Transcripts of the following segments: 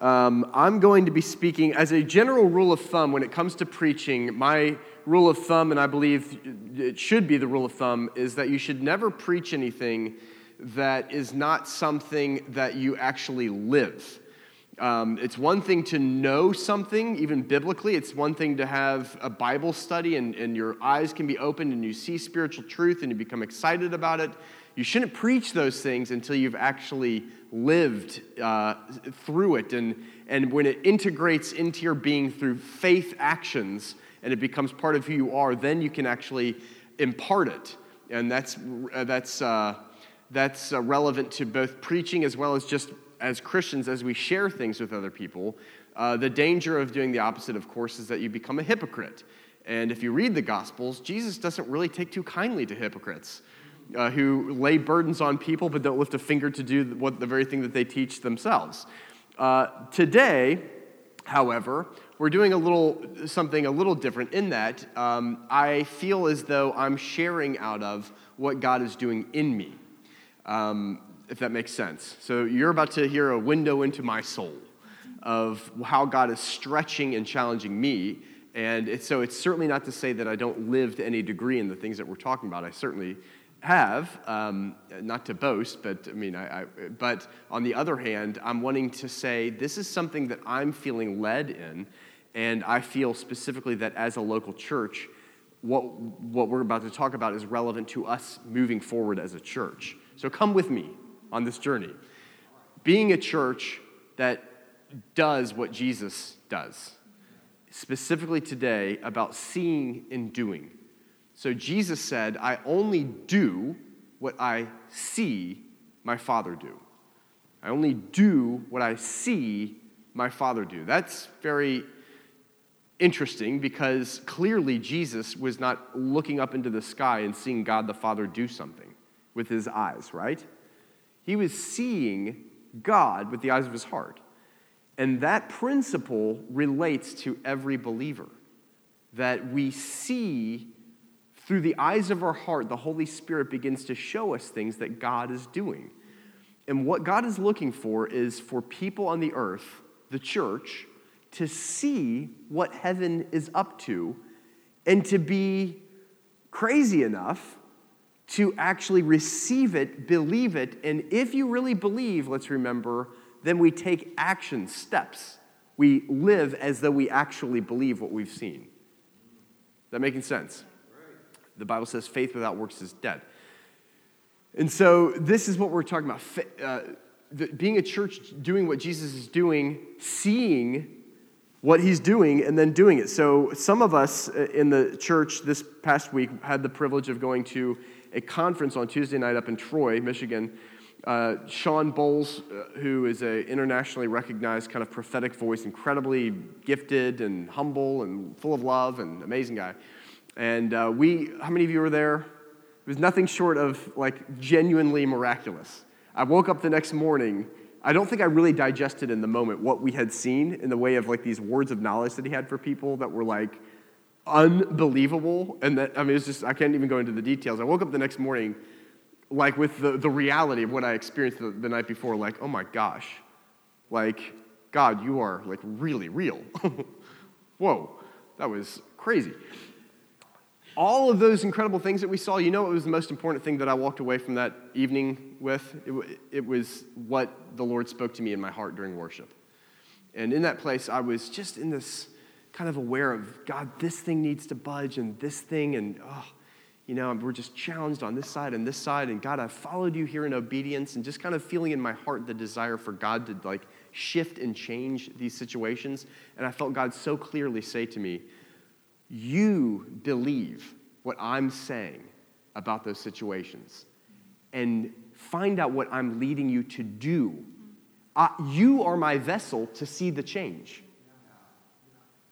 Um, I'm going to be speaking as a general rule of thumb when it comes to preaching. My rule of thumb, and I believe it should be the rule of thumb, is that you should never preach anything that is not something that you actually live. Um, it's one thing to know something, even biblically. It's one thing to have a Bible study and, and your eyes can be opened and you see spiritual truth and you become excited about it. You shouldn't preach those things until you've actually lived uh, through it. And, and when it integrates into your being through faith actions and it becomes part of who you are, then you can actually impart it. And that's, that's, uh, that's uh, relevant to both preaching as well as just as Christians, as we share things with other people, uh, the danger of doing the opposite, of course, is that you become a hypocrite. And if you read the Gospels, Jesus doesn't really take too kindly to hypocrites uh, who lay burdens on people but don't lift a finger to do what, the very thing that they teach themselves. Uh, today, however, we're doing a little something a little different in that um, I feel as though I'm sharing out of what God is doing in me. Um, if that makes sense. So you're about to hear a window into my soul of how God is stretching and challenging me. And it's, so it's certainly not to say that I don't live to any degree in the things that we're talking about. I certainly have, um, not to boast, but I mean, I, I, but on the other hand, I'm wanting to say this is something that I'm feeling led in, and I feel specifically that as a local church, what, what we're about to talk about is relevant to us moving forward as a church. So come with me on this journey. Being a church that does what Jesus does, specifically today about seeing and doing. So Jesus said, I only do what I see my Father do. I only do what I see my Father do. That's very interesting because clearly Jesus was not looking up into the sky and seeing God the Father do something with his eyes, right? He was seeing God with the eyes of his heart. And that principle relates to every believer that we see through the eyes of our heart, the Holy Spirit begins to show us things that God is doing. And what God is looking for is for people on the earth, the church, to see what heaven is up to and to be crazy enough to actually receive it, believe it, and if you really believe, let's remember, then we take action steps. We live as though we actually believe what we've seen. Is that making sense? The Bible says faith without works is dead. And so, this is what we're talking about. Uh, being a church, doing what Jesus is doing, seeing what he's doing, and then doing it. So, some of us uh, in the church this past week had the privilege of going to a conference on Tuesday night up in Troy, Michigan. Uh, Shawn Bolz, uh, who is an internationally recognized kind of prophetic voice, incredibly gifted and humble and full of love and amazing guy. And uh, we, how many of you were there? It was nothing short of like genuinely miraculous. I woke up the next morning. I don't think I really digested in the moment what we had seen in the way of like these words of knowledge that he had for people that were like, unbelievable. And that, I mean, it's just, I can't even go into the details. I woke up the next morning, like, with the, the reality of what I experienced the, the night before, like, oh my gosh, like, God, you are, like, really real. Whoa, that was crazy. All of those incredible things that we saw, you know what was the most important thing that I walked away from that evening with? It, it was what the Lord spoke to me in my heart during worship. And in that place, I was just in this kind of aware of God, this thing needs to budge and this thing, and oh, you know, we're just challenged on this side and this side. And God, I've followed you here in obedience and just kind of feeling in my heart the desire for God to like shift and change these situations. And I felt God so clearly say to me, You believe what I'm saying about those situations and find out what I'm leading you to do. Uh, you are my vessel to see the change.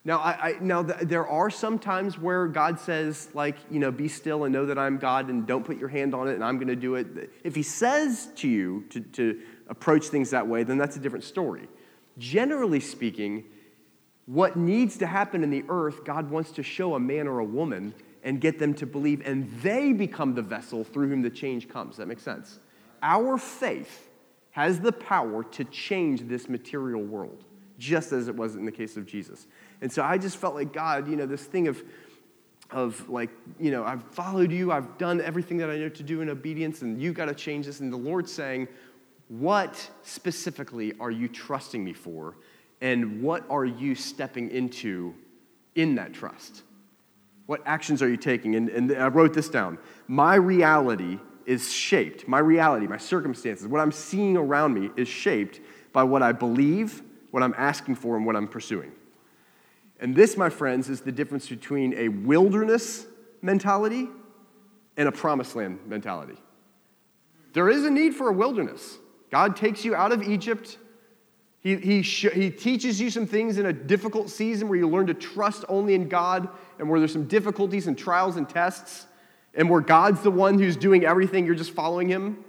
Now, I, I, now th- there are some times where God says, like, you know, be still and know that I'm God and don't put your hand on it and I'm going to do it. If He says to you to, to approach things that way, then that's a different story. Generally speaking, what needs to happen in the earth, God wants to show a man or a woman and get them to believe, and they become the vessel through whom the change comes. That makes sense? Our faith has the power to change this material world. just as it was in the case of Jesus. And so I just felt like God, you know, this thing of, of like, you know, I've followed you, I've done everything that I know to do in obedience, and you've got to change this. And the Lord saying, What specifically are you trusting me for? And what are you stepping into in that trust? What actions are you taking? And, and I wrote this down. My reality is shaped, my reality, my circumstances, what I'm seeing around me is shaped by what I believe, what I'm asking for, and what I'm pursuing. And this, my friends, is the difference between a wilderness mentality and a promised land mentality. There is a need for a wilderness. God takes you out of Egypt he, he, sh- he teaches you some things in a difficult season where you learn to trust only in God and where there's some difficulties and trials and tests and where God's the one who's doing everything, you're just following Him.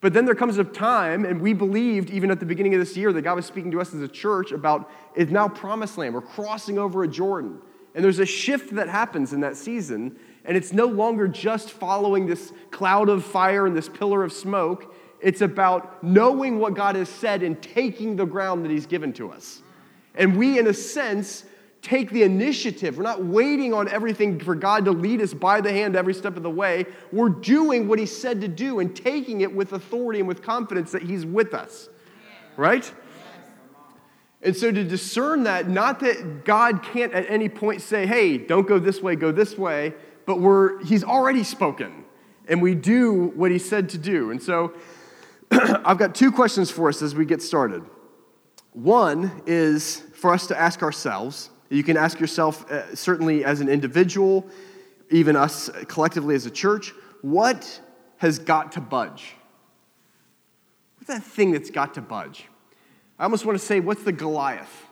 But then there comes a time, and we believed even at the beginning of this year that God was speaking to us as a church about it's now promised land. We're crossing over a Jordan. And there's a shift that happens in that season, and it's no longer just following this cloud of fire and this pillar of smoke. It's about knowing what God has said and taking the ground that He's given to us. And we, in a sense, take the initiative. We're not waiting on everything for God to lead us by the hand every step of the way. We're doing what He said to do and taking it with authority and with confidence that He's with us. Right? And so to discern that, not that God can't at any point say, hey, don't go this way, go this way, but we're, He's already spoken. And we do what He said to do. And so I've got two questions for us as we get started. One is for us to ask ourselves. You can ask yourself, uh, certainly as an individual, even us collectively as a church, what has got to budge? What's that thing that's got to budge? I almost want to say, what's the Goliath?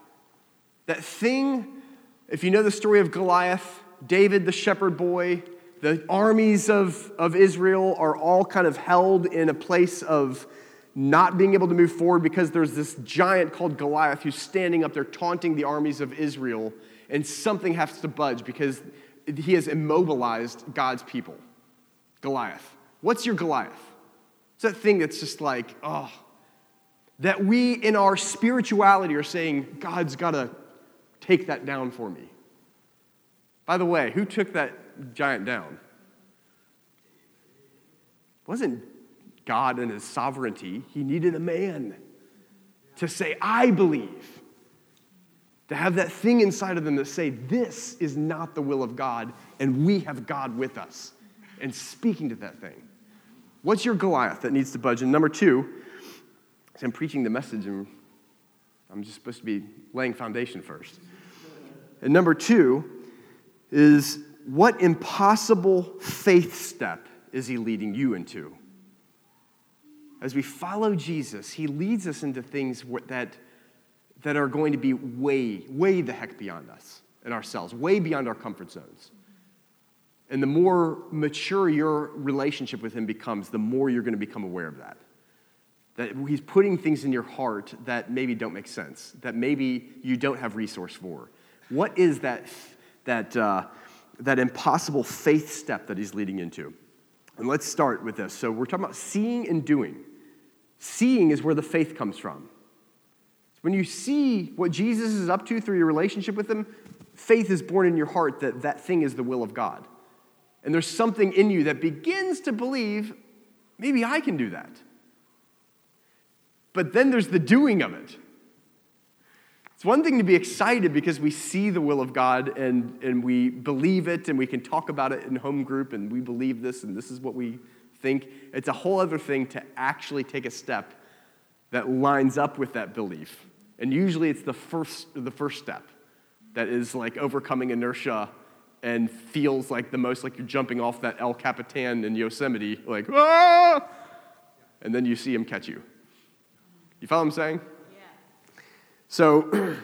That thing, if you know the story of Goliath, David the shepherd boy, the armies of, of Israel are all kind of held in a place of not being able to move forward because there's this giant called Goliath who's standing up there taunting the armies of Israel, and something has to budge because he has immobilized God's people. Goliath. What's your Goliath? It's that thing that's just like, oh, that we in our spirituality are saying, God's got to take that down for me. By the way, who took that giant down. It wasn't God and his sovereignty. He needed a man to say, I believe. To have that thing inside of them that say, this is not the will of God, and we have God with us, and speaking to that thing. What's your Goliath that needs to budge? And number two, I'm preaching the message, and I'm just supposed to be laying foundation first. And number two is what impossible faith step is he leading you into? As we follow Jesus, he leads us into things that, that are going to be way, way the heck beyond us and ourselves, way beyond our comfort zones. And the more mature your relationship with him becomes, the more you're going to become aware of that. That he's putting things in your heart that maybe don't make sense, that maybe you don't have resource for. What is that, that, uh, that impossible faith step that he's leading into. And let's start with this. So, we're talking about seeing and doing. Seeing is where the faith comes from. When you see what Jesus is up to through your relationship with him, faith is born in your heart that that thing is the will of God. And there's something in you that begins to believe, maybe I can do that. But then there's the doing of it. It's one thing to be excited because we see the will of God and, and we believe it and we can talk about it in home group and we believe this and this is what we think. It's a whole other thing to actually take a step that lines up with that belief. And usually it's the first, the first step that is like overcoming inertia and feels like the most like you're jumping off that El Capitan in Yosemite, like, ah! And then you see him catch you. You follow what I'm saying? So,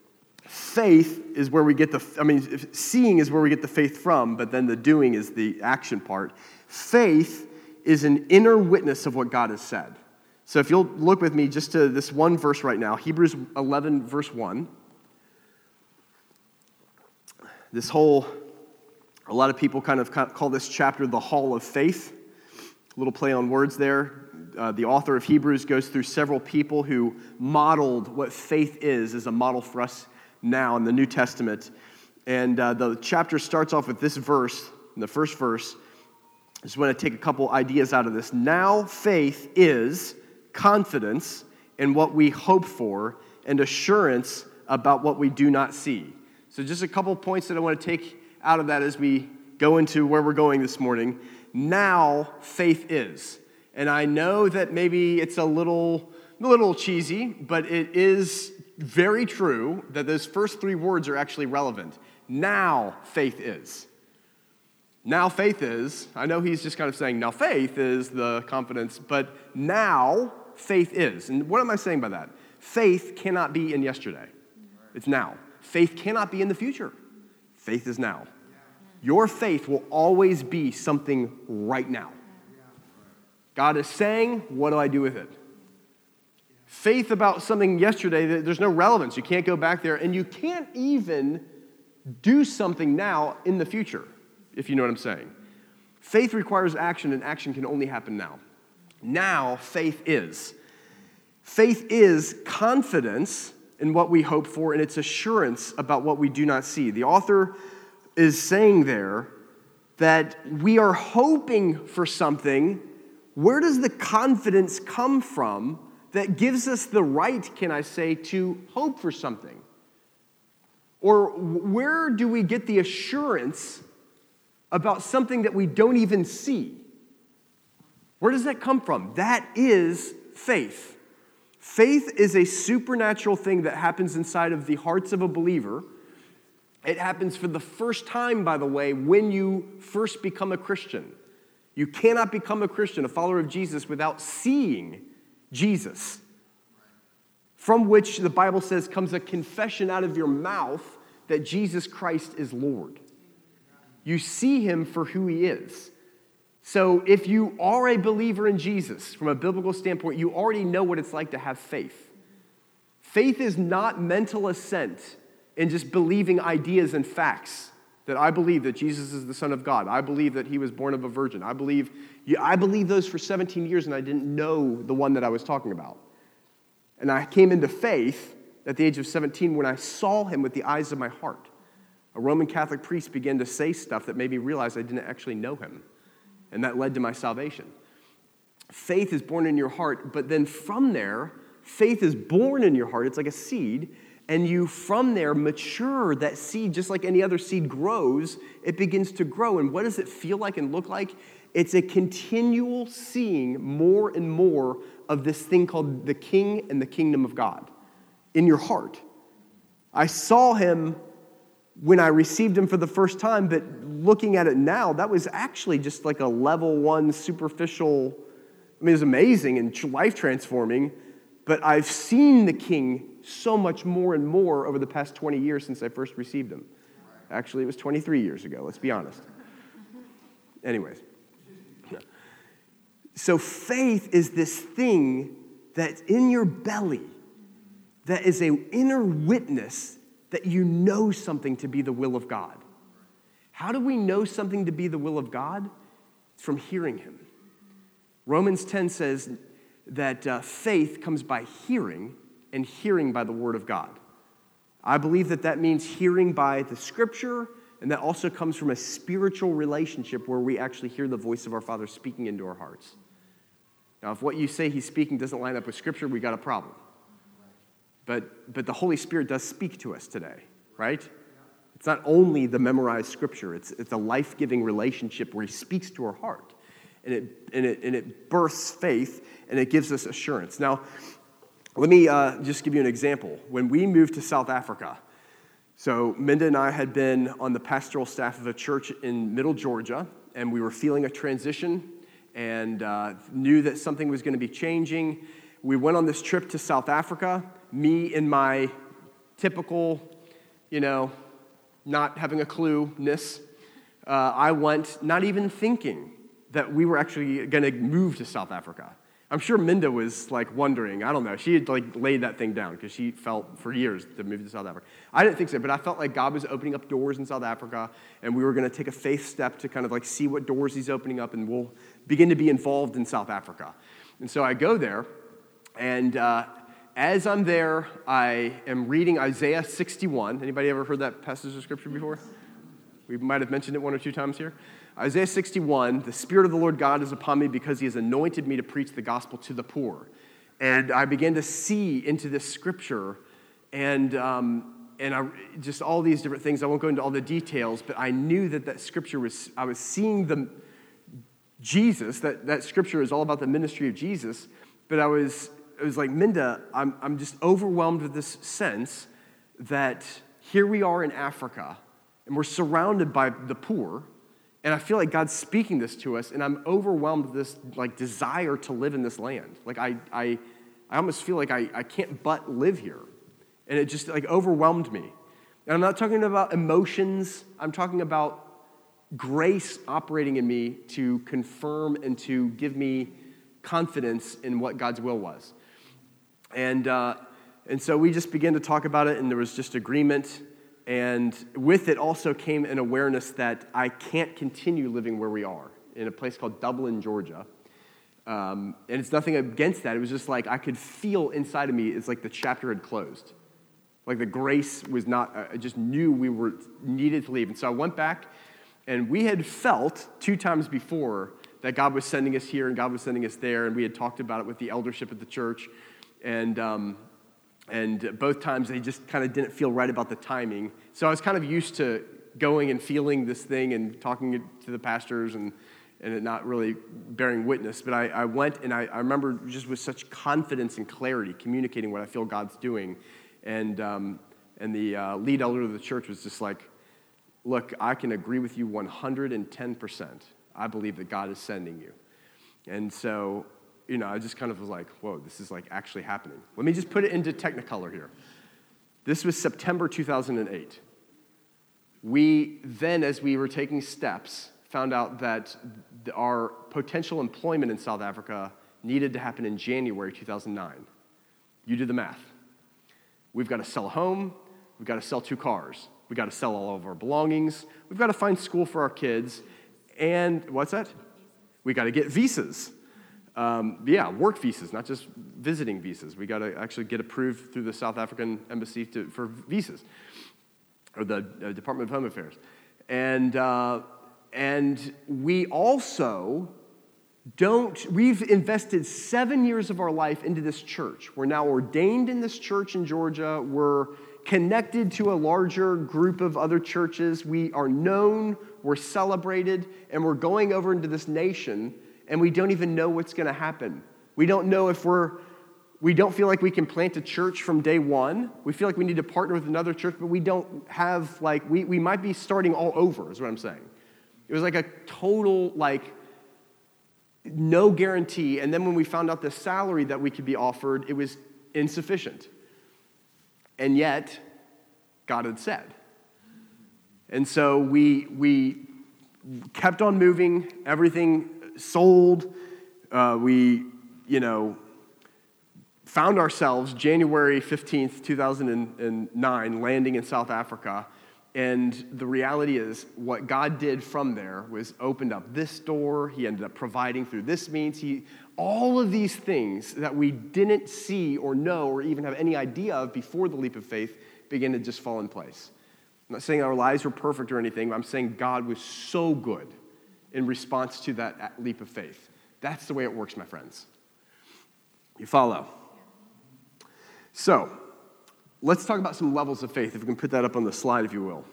faith is where we get the, I mean, seeing is where we get the faith from, but then the doing is the action part. Faith is an inner witness of what God has said. So, if you'll look with me just to this one verse right now, Hebrews 11, verse 1. This whole, a lot of people kind of call this chapter the Hall of Faith. A little play on words there. Uh, the author of Hebrews goes through several people who modeled what faith is as a model for us now in the New Testament. And uh, the chapter starts off with this verse, the first verse. I just want to take a couple ideas out of this. Now, faith is confidence in what we hope for and assurance about what we do not see. So, just a couple points that I want to take out of that as we go into where we're going this morning. Now, faith is. And I know that maybe it's a little, a little cheesy, but it is very true that those first three words are actually relevant. Now, faith is. Now, faith is. I know he's just kind of saying, now, faith is the confidence, but now, faith is. And what am I saying by that? Faith cannot be in yesterday, it's now. Faith cannot be in the future, faith is now. Your faith will always be something right now. God is saying, What do I do with it? Faith about something yesterday, there's no relevance. You can't go back there, and you can't even do something now in the future, if you know what I'm saying. Faith requires action, and action can only happen now. Now, faith is. Faith is confidence in what we hope for, and it's assurance about what we do not see. The author is saying there that we are hoping for something. Where does the confidence come from that gives us the right, can I say, to hope for something? Or where do we get the assurance about something that we don't even see? Where does that come from? That is faith. Faith is a supernatural thing that happens inside of the hearts of a believer. It happens for the first time, by the way, when you first become a Christian. You cannot become a Christian, a follower of Jesus, without seeing Jesus, from which the Bible says comes a confession out of your mouth that Jesus Christ is Lord. You see him for who he is. So, if you are a believer in Jesus from a biblical standpoint, you already know what it's like to have faith. Faith is not mental assent in just believing ideas and facts that I believe that Jesus is the Son of God. I believe that he was born of a virgin. I believe, I believe those for 17 years and I didn't know the one that I was talking about. And I came into faith at the age of 17 when I saw him with the eyes of my heart. A Roman Catholic priest began to say stuff that made me realize I didn't actually know him and that led to my salvation. Faith is born in your heart, but then from there, faith is born in your heart. It's like a seed, and you from there mature that seed just like any other seed grows, it begins to grow. And what does it feel like and look like? It's a continual seeing more and more of this thing called the King and the kingdom of God in your heart. I saw him when I received him for the first time, but looking at it now, that was actually just like a level one superficial. I mean, it was amazing and life transforming, but I've seen the king so much more and more over the past 20 years since I first received them. Actually, it was 23 years ago, let's be honest. Anyways. So, faith is this thing that's in your belly that is an inner witness that you know something to be the will of God. How do we know something to be the will of God? It's from hearing Him. Romans 10 says that uh, faith comes by hearing, and hearing by the Word of God. I believe that that means hearing by the Scripture, and that also comes from a spiritual relationship where we actually hear the voice of our Father speaking into our hearts. Now, if what you say He's speaking doesn't line up with Scripture, we got a problem. But, but the Holy Spirit does speak to us today, right? It's not only the memorized scripture, it's, it's a life giving relationship where He speaks to our heart. And it, and, it, and it births faith and it gives us assurance. Now, let me uh, just give you an example. When we moved to South Africa, so Minda and I had been on the pastoral staff of a church in Middle Georgia, and we were feeling a transition and uh, knew that something was going to be changing. We went on this trip to South Africa, me in my typical, you know, not having a clue ness. Uh, I went not even thinking that we were actually going to move to South Africa. I'm sure Minda was like wondering. I don't know. She had like laid that thing down because she felt for years to move to South Africa. I didn't think so, but I felt like God was opening up doors in South Africa, and we were going to take a faith step to kind of like see what doors He's opening up, and we'll begin to be involved in South Africa. And so I go there, and uh, as I'm there, I am reading Isaiah 61. Anybody ever heard that passage of scripture before? We might have mentioned it one or two times here. Isaiah 61, the Spirit of the Lord God is upon me because he has anointed me to preach the gospel to the poor. And I began to see into this scripture and, um, and I, just all these different things. I won't go into all the details, but I knew that that scripture was, I was seeing the Jesus, that, that scripture is all about the ministry of Jesus, but I was, it was like, Minda, I'm, I'm just overwhelmed with this sense that here we are in Africa and we're surrounded by the poor and I feel like God's speaking this to us, and I'm overwhelmed with this like desire to live in this land. Like I, I, I almost feel like I, I can't but live here. And it just like overwhelmed me. And I'm not talking about emotions, I'm talking about grace operating in me to confirm and to give me confidence in what God's will was. And, uh, and so we just began to talk about it, and there was just agreement. And with it also came an awareness that I can't continue living where we are in a place called Dublin, Georgia. Um, and it's nothing against that. It was just like I could feel inside of me, it's like the chapter had closed. Like the grace was not, I just knew we were needed to leave. And so I went back, and we had felt two times before that God was sending us here and God was sending us there. And we had talked about it with the eldership of the church. And, um, and both times they just kind of didn't feel right about the timing. So I was kind of used to going and feeling this thing and talking to the pastors and, and it not really bearing witness. But I, I went and I, I, remember just with such confidence and clarity communicating what I feel God's doing. And, um, and the uh, lead elder of the church was just like, Look, I can agree with you 110%. I believe that God is sending you. And so you know, I just kind of was like, whoa, this is like actually happening. Let me just put it into Technicolor here. This was September 2008. We then, as we were taking steps, found out that our potential employment in South Africa needed to happen in January 2009. You do the math. We've got to sell a home, we've got to sell two cars, we've got to sell all of our belongings, we've got to find school for our kids, and what's that? We got to get visas. Um, yeah, work visas, not just visiting visas. We got to actually get approved through the South African embassy to, for visas, or the uh, Department of Home Affairs. And, uh, and we also don't, we've invested seven years of our life into this church. We're now ordained in this church in Georgia. We're connected to a larger group of other churches. We are known, we're celebrated, and we're going over into this nation and we don't even know what's going to happen. We don't know if we're, we don't feel like we can plant a church from day one. We feel like we need to partner with another church, but we don't have, like, we, we might be starting all over, is what I'm saying. It was like a total, like, no guarantee. And then when we found out the salary that we could be offered, it was insufficient. And yet, God had said. And so we, we kept on moving, everything sold. Uh, we, you know, found ourselves January 15th, 2009, landing in South Africa. And the reality is, what God did from there was opened up this door. He ended up providing through this means. He, all of these things that we didn't see or know or even have any idea of before the leap of faith began to just fall in place. I'm not saying our lives were perfect or anything, I'm saying God was so good in response to that leap of faith. That's the way it works, my friends. You follow? So, let's talk about some levels of faith. If we can put that up on the slide, if you will.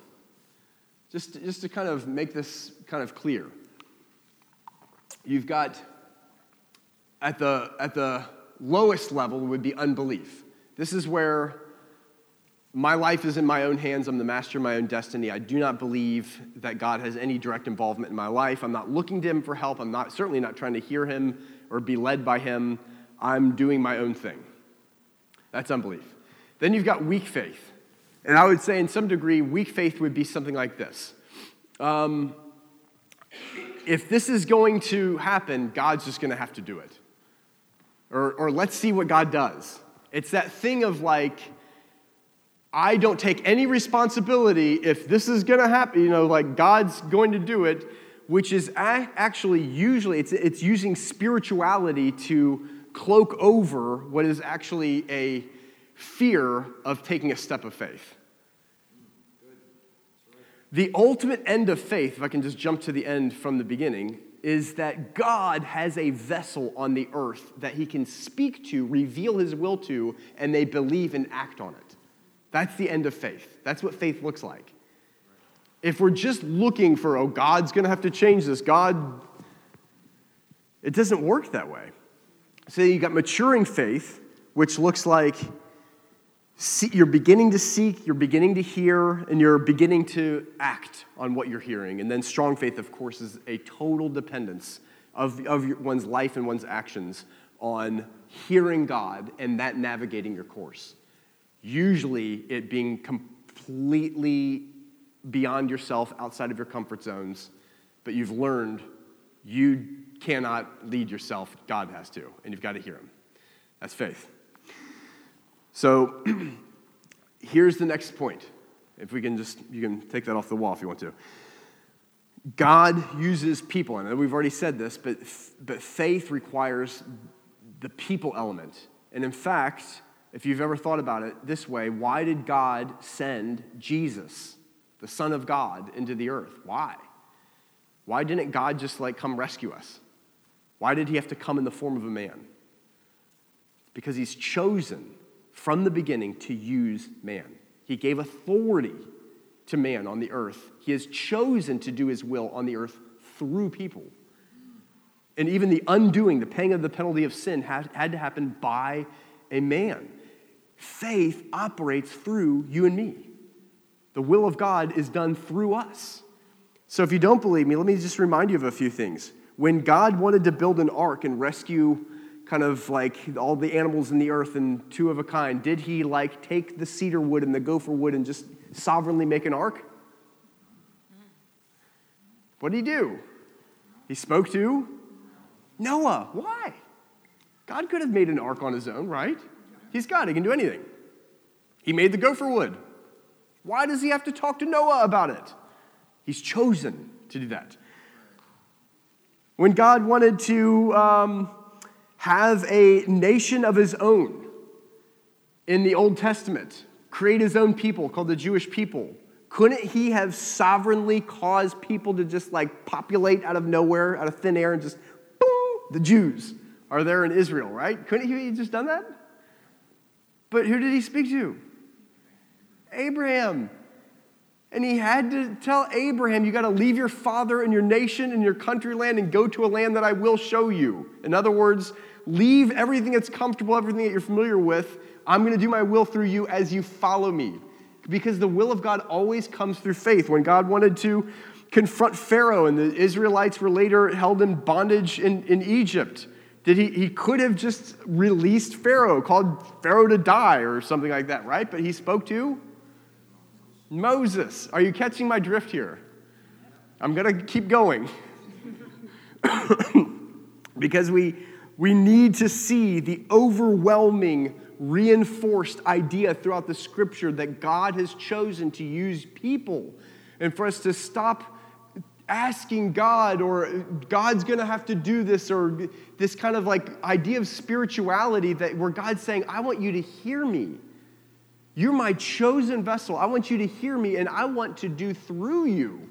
Just, just to kind of make this kind of clear. You've got at the, at the lowest level would be unbelief. This is where my life is in my own hands. I'm the master of my own destiny. I do not believe that God has any direct involvement in my life. I'm not looking to Him for help. I'm not, certainly not trying to hear Him or be led by Him. I'm doing my own thing. That's unbelief. Then you've got weak faith. And I would say, in some degree, weak faith would be something like this. Um, if this is going to happen, God's just going to have to do it. Or, or let's see what God does. It's that thing of like, I don't take any responsibility if this is going to happen, you know, like God's going to do it. which is actually usually it's, it's using spirituality to cloak over what is actually a fear of taking a step of faith. The ultimate end of faith, if I can just jump to the end from the beginning, is that God has a vessel on the earth that he can speak to, reveal his will to, and they believe and act on it. That's the end of faith. That's what faith looks like. If we're just looking for, oh, God's going to have to change this, God, it doesn't work that way. So you got maturing faith, which looks like see, you're beginning to seek, you're beginning to hear, and you're beginning to act on what you're hearing. And then strong faith, of course, is a total dependence of, of your, one's life and one's actions on hearing God and that navigating your course. Usually, it being completely beyond yourself, outside of your comfort zones, but you've learned you cannot lead yourself, God has to, and you've got to hear Him. That's faith. So here's the next point. If we can just, you can take that off the wall if you want to. God uses people, and we've already said this, but, but faith requires the people element. And in fact, if you've ever thought about it this way, why did God send Jesus? the Son of God, into the earth. Why? Why didn't God just like come rescue us? Why did he have to come in the form of a man? Because he's chosen from the beginning to use man. He gave authority to man on the earth. He has chosen to do his will on the earth through people. And even the undoing, the paying of the penalty of sin, had, had to happen by a man. Faith operates through you and me. The will of God is done through us. So if you don't believe me, let me just remind you of a few things. When God wanted to build an ark and rescue kind of like all the animals in the earth and two of a kind, did he like take the cedar wood and the gopher wood and just sovereignly make an ark? What did he do? He spoke to Noah. Why? God could have made an ark on his own, right? He's God, he can do anything. He made the gopher wood. Why does he have to talk to Noah about it? He's chosen to do that. When God wanted to um, have a nation of his own in the Old Testament, create his own people called the Jewish people, couldn't he have sovereignly caused people to just like populate out of nowhere, out of thin air, and just boom, the Jews are there in Israel, right? Couldn't he have just done that? But who did he speak to? Abraham. And he had to tell Abraham, you got to leave your father and your nation and your country land and go to a land that I will show you. In other words, leave everything that's comfortable, everything that you're familiar with. I'm going to do my will through you as you follow me. Because the will of God always comes through faith. When God wanted to confront Pharaoh and the Israelites were later held in bondage in, in Egypt, did he, he could have just released Pharaoh, called Pharaoh to die or something like that, right? But he spoke to Moses. Are you catching my drift here? I'm going to keep going. because we, we need to see the overwhelming, reinforced idea throughout the scripture that God has chosen to use people. And for us to stop asking God, or God's going to have to do this, or this kind of like idea of spirituality that where God's saying, I want you to hear me. You're my chosen vessel. I want you to hear me, and I want to do through you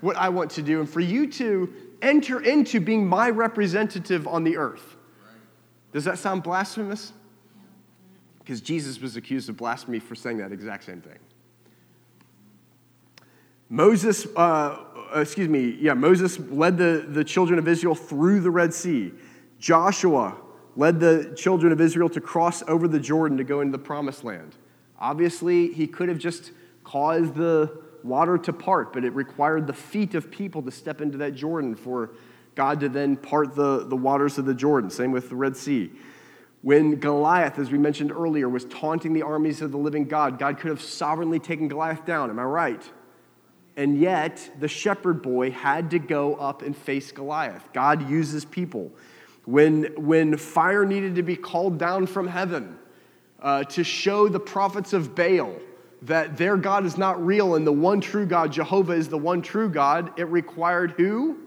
what I want to do, and for you to enter into being my representative on the earth. Does that sound blasphemous? Because Jesus was accused of blasphemy for saying that exact same thing. Moses, uh, Uh, excuse me, yeah, Moses led the, the children of Israel through the Red Sea. Joshua led the children of Israel to cross over the Jordan to go into the promised land. Obviously, he could have just caused the water to part, but it required the feet of people to step into that Jordan for God to then part the, the waters of the Jordan. Same with the Red Sea. When Goliath, as we mentioned earlier, was taunting the armies of the living God, God could have sovereignly taken Goliath down. Am I right? And yet, the shepherd boy had to go up and face Goliath. God uses people. When, when fire needed to be called down from heaven, uh, to show the prophets of Baal that their God is not real and the one true God, Jehovah, is the one true God, it required who?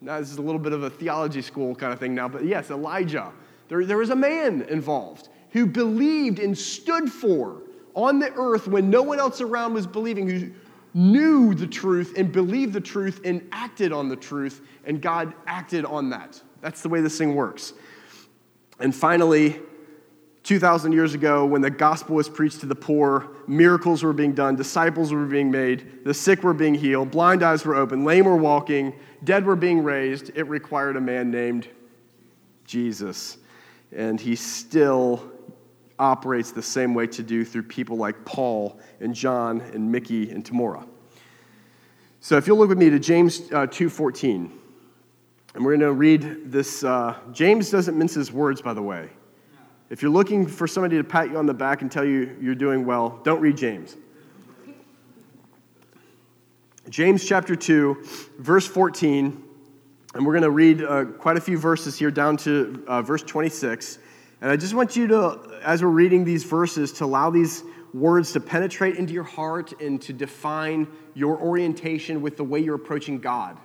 Now, this is a little bit of a theology school kind of thing now, but yes, Elijah. There, there was a man involved who believed and stood for on the earth when no one else around was believing, who knew the truth and believed the truth and acted on the truth, and God acted on that. That's the way this thing works. And finally, 2,000 years ago, when the gospel was preached to the poor, miracles were being done, disciples were being made, the sick were being healed, blind eyes were open, lame were walking, dead were being raised, it required a man named Jesus. And he still operates the same way to do through people like Paul and John and Mickey and Tamora. So if you'll look with me to James uh, 2.14, and we're going to read this. Uh, James doesn't mince his words, by the way. If you're looking for somebody to pat you on the back and tell you you're doing well, don't read James. James chapter 2, verse 14, and we're going to read uh, quite a few verses here down to uh, verse 26. And I just want you to, as we're reading these verses, to allow these words to penetrate into your heart and to define your orientation with the way you're approaching God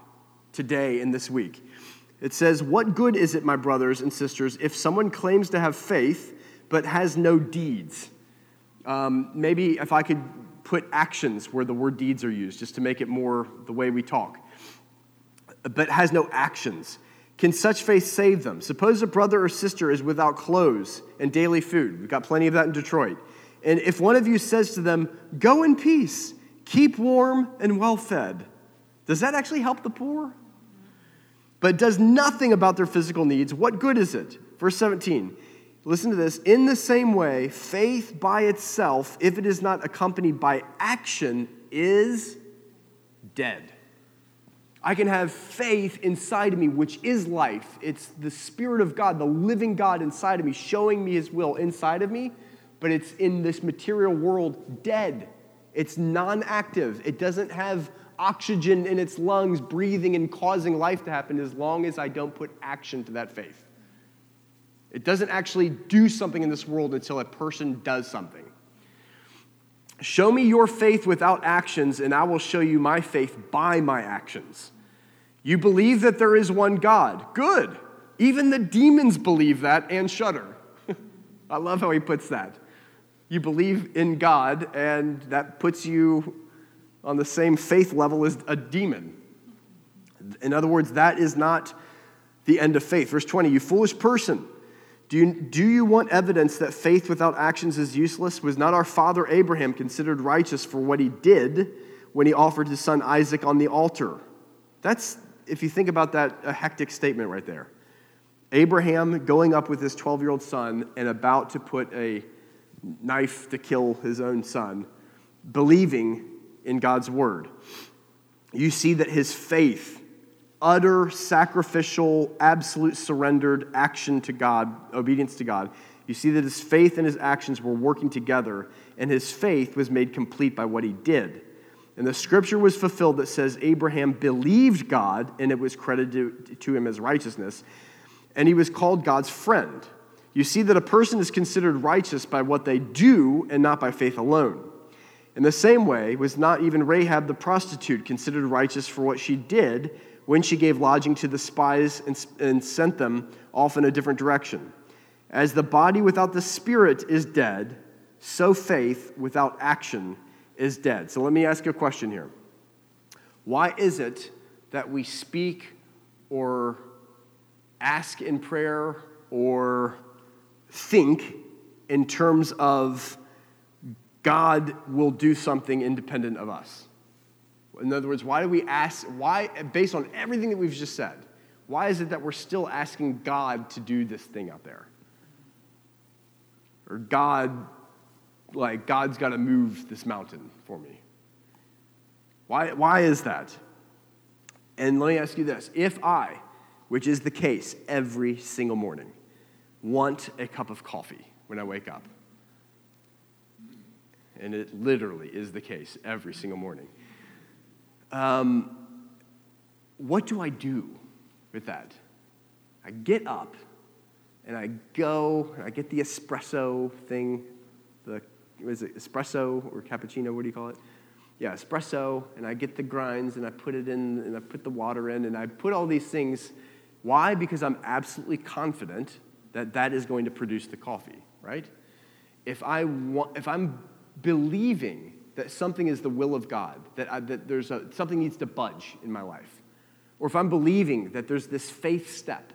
today and this week. It says, What good is it, my brothers and sisters, if someone claims to have faith but has no deeds? Um, maybe if I could put actions where the word deeds are used, just to make it more the way we talk, but has no actions. Can such faith save them? Suppose a brother or sister is without clothes and daily food. We've got plenty of that in Detroit. And if one of you says to them, Go in peace, keep warm and well fed, does that actually help the poor? but does nothing about their physical needs, what good is it? Verse 17. Listen to this. In the same way, faith by itself, if it is not accompanied by action, is dead. I can have faith inside of me, which is life. It's the Spirit of God, the living God inside of me, showing me His will inside of me, but it's in this material world dead. It's non active. It doesn't have oxygen in its lungs, breathing and causing life to happen as long as I don't put action to that faith. It doesn't actually do something in this world until a person does something. Show me your faith without actions, and I will show you my faith by my actions. You believe that there is one God. Good. Even the demons believe that and shudder. I love how he puts that. You believe in God, and that puts you on the same faith level as a demon. In other words, that is not the end of faith. Verse 20, you foolish person. Do you, do you want evidence that faith without actions is useless? Was not our father Abraham considered righteous for what he did when he offered his son Isaac on the altar? That's, if you think about that, a hectic statement right there. Abraham going up with his 12 year old son and about to put a knife to kill his own son, believing in God's word. You see that his faith, utter sacrificial, absolute surrendered action to God, obedience to God, you see that his faith and his actions were working together, and his faith was made complete by what he did. And the scripture was fulfilled that says Abraham believed God, and it was credited to him as righteousness, and he was called God's friend. You see that a person is considered righteous by what they do and not by faith alone. In the same way, was not even Rahab the prostitute considered righteous for what she did when she gave lodging to the spies and, and sent them off in a different direction? As the body without the spirit is dead, so faith without action is dead. So let me ask you a question here. Why is it that we speak or ask in prayer or think in terms of God will do something independent of us. In other words, why do we ask, why, based on everything that we've just said, why is it that we're still asking God to do this thing out there? Or God, like, God's got to move this mountain for me. Why, why is that? And let me ask you this if I, which is the case every single morning, want a cup of coffee when I wake up, and it literally is the case every single morning. Um, what do I do with that? I get up and I go and I get the espresso thing, the is it espresso or cappuccino? What do you call it? yeah, espresso, and I get the grinds, and I put it in, and I put the water in, and I put all these things. Why? Because I'm absolutely confident that that is going to produce the coffee, right? If, I want, if I'm believing that something is the will of God, that, I, that there's a, something needs to budge in my life, or if I'm believing that there's this faith step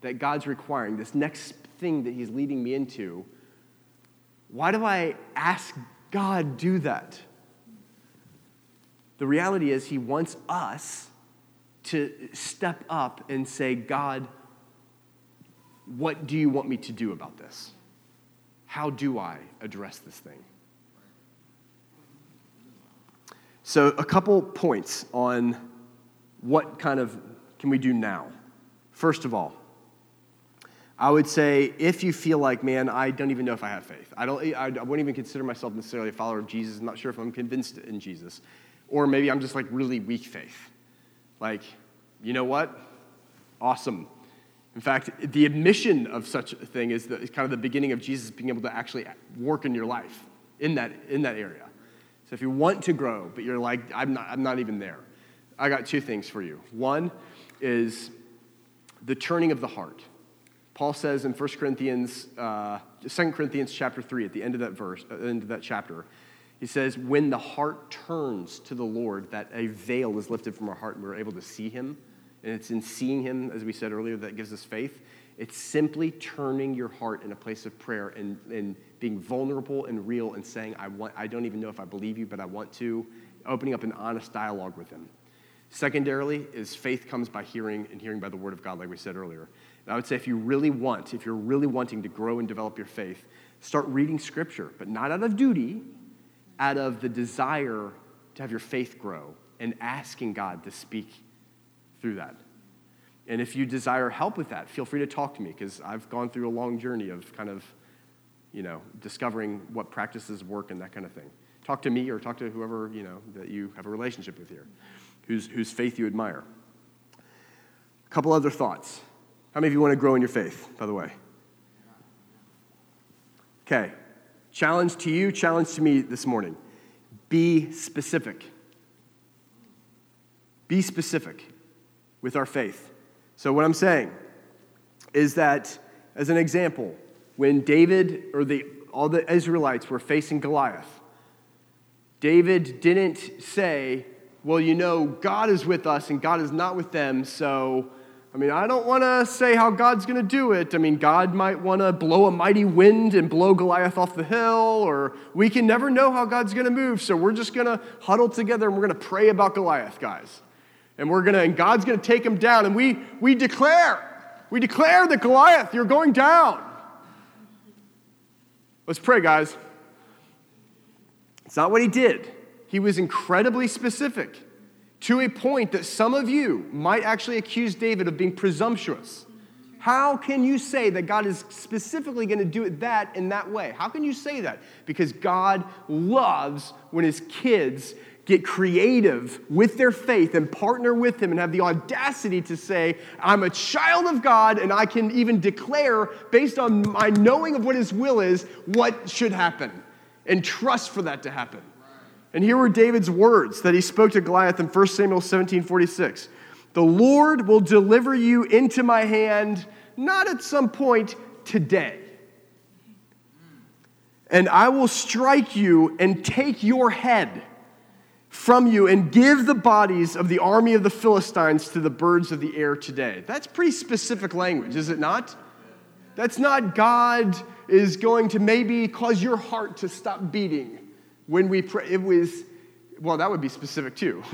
that God's requiring, this next thing that He's leading me into, why do I ask God do that? The reality is, He wants us to step up and say, God, what do you want me to do about this? How do I address this thing? So, a couple points on what kind of can we do now. First of all, I would say if you feel like, man, I don't even know if I have faith. I, don't, I, wouldn't even consider myself necessarily a follower of Jesus. I'm not sure if I'm convinced in Jesus. Or maybe I'm just like really weak faith. Like, you know what? Awesome. In fact, the admission of such a thing is, the, is kind of the beginning of Jesus being able to actually work in your life in that, in that area. So if you want to grow, but you're like, I'm not, I'm not even there, I got two things for you. One is the turning of the heart. Paul says in 1 Corinthians, uh, 2 Corinthians chapter 3, at the end of that verse, uh, end of that chapter, he says, when the heart turns to the Lord, that a veil is lifted from our heart and we're able to see him. And it's in seeing him, as we said earlier, that gives us faith. It's simply turning your heart in a place of prayer and, and being vulnerable and real and saying, I, want, I don't even know if I believe you, but I want to, opening up an honest dialogue with him. Secondarily, is faith comes by hearing and hearing by the word of God, like we said earlier. And I would say if you really want, if you're really wanting to grow and develop your faith, start reading scripture, but not out of duty, out of the desire to have your faith grow and asking God to speak through that. And if you desire help with that, feel free to talk to me because I've gone through a long journey of kind of, you know, discovering what practices work and that kind of thing. Talk to me or talk to whoever, you know, that you have a relationship with here, whose, whose faith you admire. A couple other thoughts. How many of you want to grow in your faith, by the way? Okay. Challenge to you, challenge to me this morning. Be specific. Be specific with our faith. So, what I'm saying is that, as an example, when David or the, all the Israelites were facing Goliath, David didn't say, Well, you know, God is with us and God is not with them, so I mean, I don't want to say how God's going to do it. I mean, God might want to blow a mighty wind and blow Goliath off the hill, or we can never know how God's going to move. So we're just going to huddle together and we're going to pray about Goliath, guys. And we're going to, and God's going to take him down. And we, we declare, we declare that Goliath, you're going down. Let's pray, guys. It's not what he did. He was incredibly specific to a point that some of you might actually accuse David of being presumptuous. How can you say that God is specifically going to do it that in that way? How can you say that? Because God loves when his kids get creative with their faith and partner with him and have the audacity to say, I'm a child of God and I can even declare, based on my knowing of what his will is, what should happen and trust for that to happen. And here were David's words that he spoke to Goliath in 1 Samuel 17 46. The Lord will deliver you into my hand, not at some point today. And I will strike you and take your head from you and give the bodies of the army of the Philistines to the birds of the air today. That's pretty specific language, is it not? That's not God is going to maybe cause your heart to stop beating when we pray, it was, well, that would be specific too.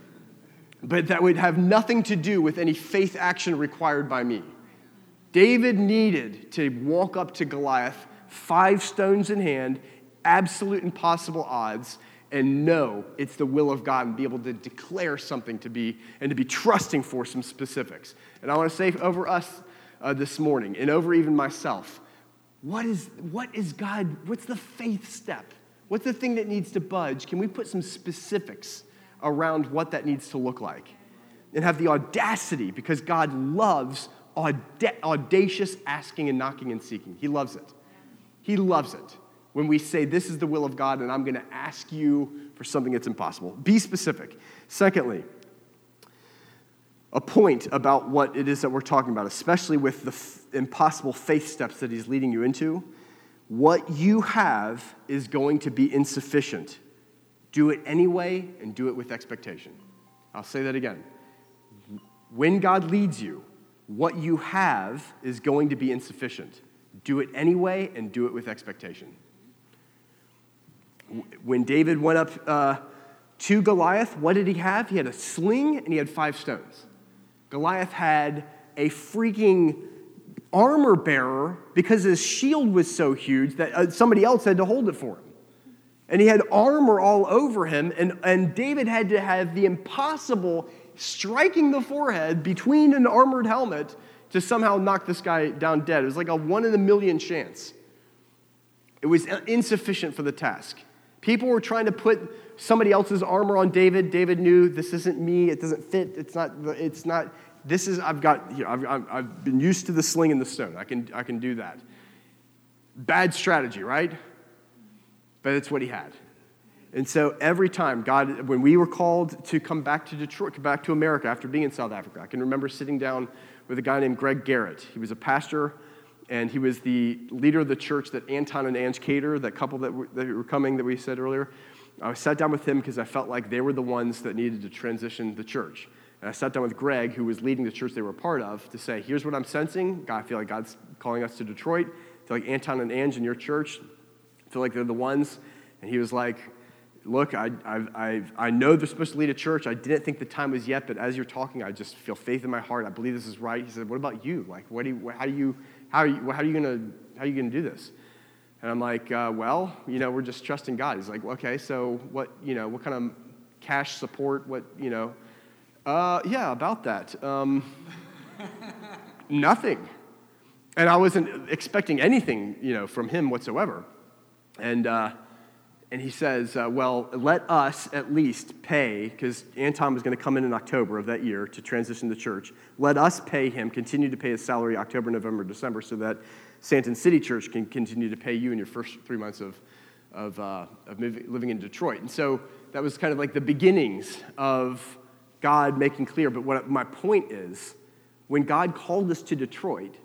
but that would have nothing to do with any faith action required by me. David needed to walk up to Goliath, five stones in hand, absolute impossible odds, and know it's the will of God and be able to declare something to be and to be trusting for some specifics. And I want to say over us uh, this morning and over even myself, what is, what is God, what's the faith step? What's the thing that needs to budge? Can we put some specifics around what that needs to look like? And have the audacity, because God loves audacious asking and knocking and seeking. He loves it. He loves it. When we say, This is the will of God, and I'm going to ask you for something that's impossible. Be specific. Secondly, a point about what it is that we're talking about, especially with the f- impossible faith steps that he's leading you into. What you have is going to be insufficient. Do it anyway and do it with expectation. I'll say that again. When God leads you, what you have is going to be insufficient. Do it anyway and do it with expectation. When David went up uh, to Goliath, what did he have? He had a sling and he had five stones. Goliath had a freaking armor bearer because his shield was so huge that uh, somebody else had to hold it for him. And he had armor all over him, and, and David had to have the impossible striking the forehead between an armored helmet to somehow knock this guy down dead. It was like a one in a million chance. It was insufficient for the task. People were trying to put somebody else's armor on David. David knew this isn't me. It doesn't fit. It's not. It's not. This is. I've got. You know, I've, I've been used to the sling and the stone. I can. I can do that. Bad strategy, right? But it's what he had. And so every time God, when we were called to come back to Detroit, back to America after being in South Africa, I can remember sitting down with a guy named Greg Garrett. He was a pastor and he was the leader of the church that Anton and Ange Cater, that couple that were, that were coming that we said earlier. I sat down with him because I felt like they were the ones that needed to transition the church. And I sat down with Greg, who was leading the church they were a part of, to say, here's what I'm sensing. God, I feel like God's calling us to Detroit. I feel like Anton and Ange in your church, I feel like they're the ones. And he was like, look, I, I, I, know they're supposed to lead a church. I didn't think the time was yet, but as you're talking, I just feel faith in my heart. I believe this is right. He said, what about you? Like, what do you, how do you, how are you, how are you you gonna do this? And I'm like, uh, well, you know, we're just trusting God. He's like, okay, so what, you know, what kind of cash support? What, you know? Uh, yeah, about that. Um, nothing. And I wasn't expecting anything, you know, from him whatsoever. And, uh, and he says, uh, Well, let us at least pay, because Anton was going to come in in October of that year to transition the church. Let us pay him, continue to pay his salary October, November, December, so that Sandton City Church can continue to pay you in your first three months of, of, uh, of living in Detroit. And so that was kind of like the beginnings of God making clear. But what my point is, when God called us to Detroit,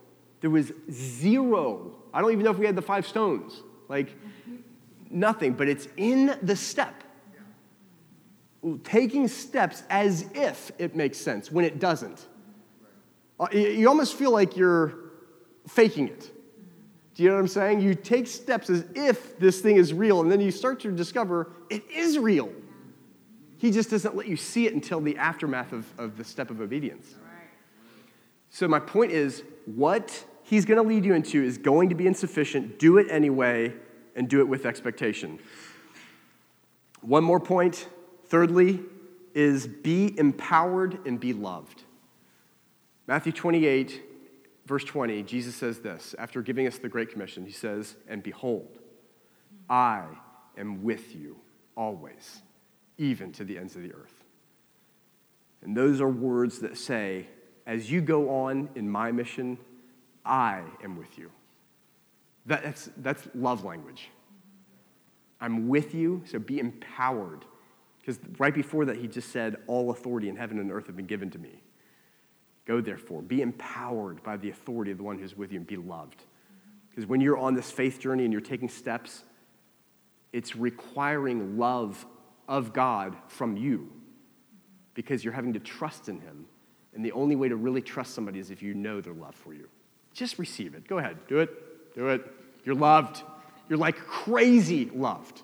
there was zero. I don't even know if we had the five stones. Like, nothing, but it's in the step. Taking steps as if it makes sense when it doesn't. Uh, you almost feel like you're faking it. Do you know what I'm saying? You take steps as if this thing is real, and then you start to discover it is real. He just doesn't let you see it until the aftermath of, of the step of obedience. So, my point is what he's going to lead you into is going to be insufficient. Do it anyway and do it with expectation. One more point, thirdly, is be empowered and be loved. Matthew 28, verse 20, Jesus says this after giving us the Great Commission. He says, And behold, I am with you always, even to the ends of the earth. And those are words that say, As you go on in my mission, I am with you. That's, that's love language. I'm with you, so be empowered. Because right before that, he just said, All authority in heaven and earth have been given to me. Go therefore, be empowered by the authority of the one who's with you and be loved. Because when you're on this faith journey and you're taking steps, it's requiring love of God from you because you're having to trust in Him. And the only way to really trust somebody is if you know their love for you. Just receive it. Go ahead. Do it. Do it. You're loved. You're like crazy loved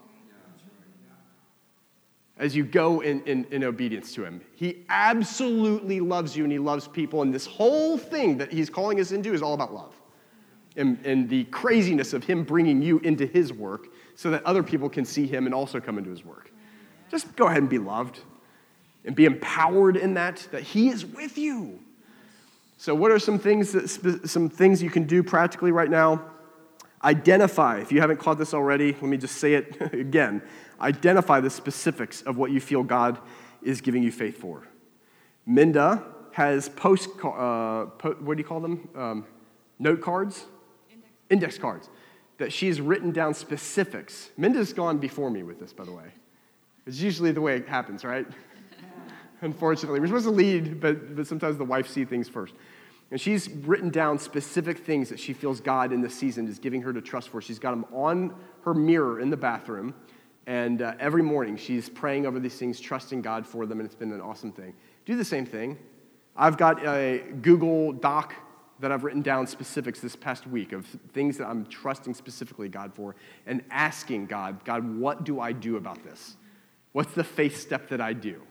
as you go in, in, in, obedience to him. He absolutely loves you and he loves people. And this whole thing that he's calling us into is all about love and, and the craziness of him bringing you into his work so that other people can see him and also come into his work. Just go ahead and be loved and be empowered in that, that he is with you. So, what are some things, that, some things you can do practically right now? Identify, if you haven't caught this already, let me just say it again. Identify the specifics of what you feel God is giving you faith for. Minda has post, uh, po- what do you call them? Um, note cards? Index. Index cards that she's written down specifics. Minda's gone before me with this, by the way. It's usually the way it happens, right? Unfortunately, we're supposed to lead, but, but sometimes the wife sees things first. And she's written down specific things that she feels God in this season is giving her to trust for. She's got them on her mirror in the bathroom. And uh, every morning she's praying over these things, trusting God for them, and it's been an awesome thing. Do the same thing. I've got a Google Doc that I've written down specifics this past week of things that I'm trusting specifically God for and asking God, God, what do I do about this? What's the faith step that I do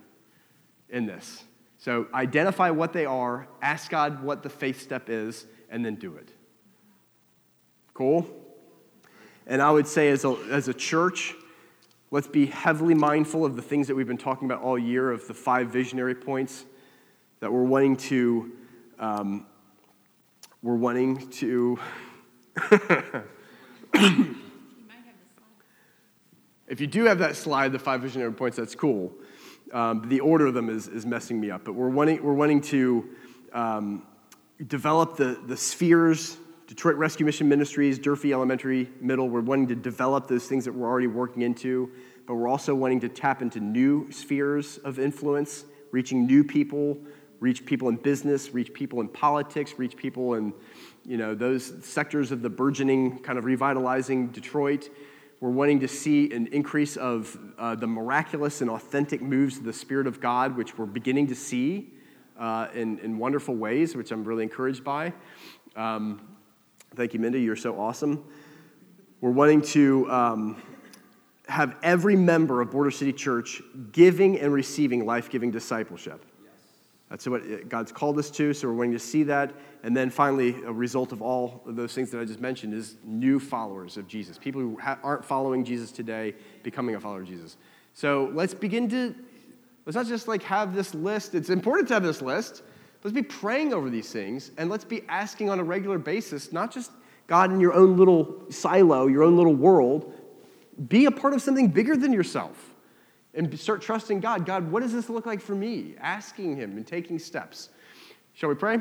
in this? So identify what they are, ask God what the faith step is, and then do it. Cool? And I would say, as a, as a church, let's be heavily mindful of the things that we've been talking about all year, of the five visionary points that we're wanting to, um, we're wanting to. if you do have that slide, the five visionary points, that's cool. Um, the order of them is, is messing me up. But we're wanting, we're wanting to um, develop the, the spheres, Detroit Rescue Mission Ministries, Durfee Elementary, Middle. We're wanting to develop those things that we're already working into, but we're also wanting to tap into new spheres of influence, reaching new people, reach people in business, reach people in politics, reach people in you know, those sectors of the burgeoning, kind of revitalizing Detroit. We're wanting to see an increase of uh, the miraculous and authentic moves of the Spirit of God, which we're beginning to see uh, in, in wonderful ways, which I'm really encouraged by. Um, thank you, Minda. You're so awesome. We're wanting to um, have every member of Border City Church giving and receiving life giving discipleship. That's what God's called us to, so we're wanting to see that. And then finally, a result of all of those things that I just mentioned is new followers of Jesus. People who ha- aren't following Jesus today becoming a follower of Jesus. So let's begin to, let's not just like have this list. It's important to have this list. Let's be praying over these things and let's be asking on a regular basis, not just God in your own little silo, your own little world. Be a part of something bigger than yourself and start trusting God. God, what does this look like for me? Asking Him and taking steps. Shall we pray?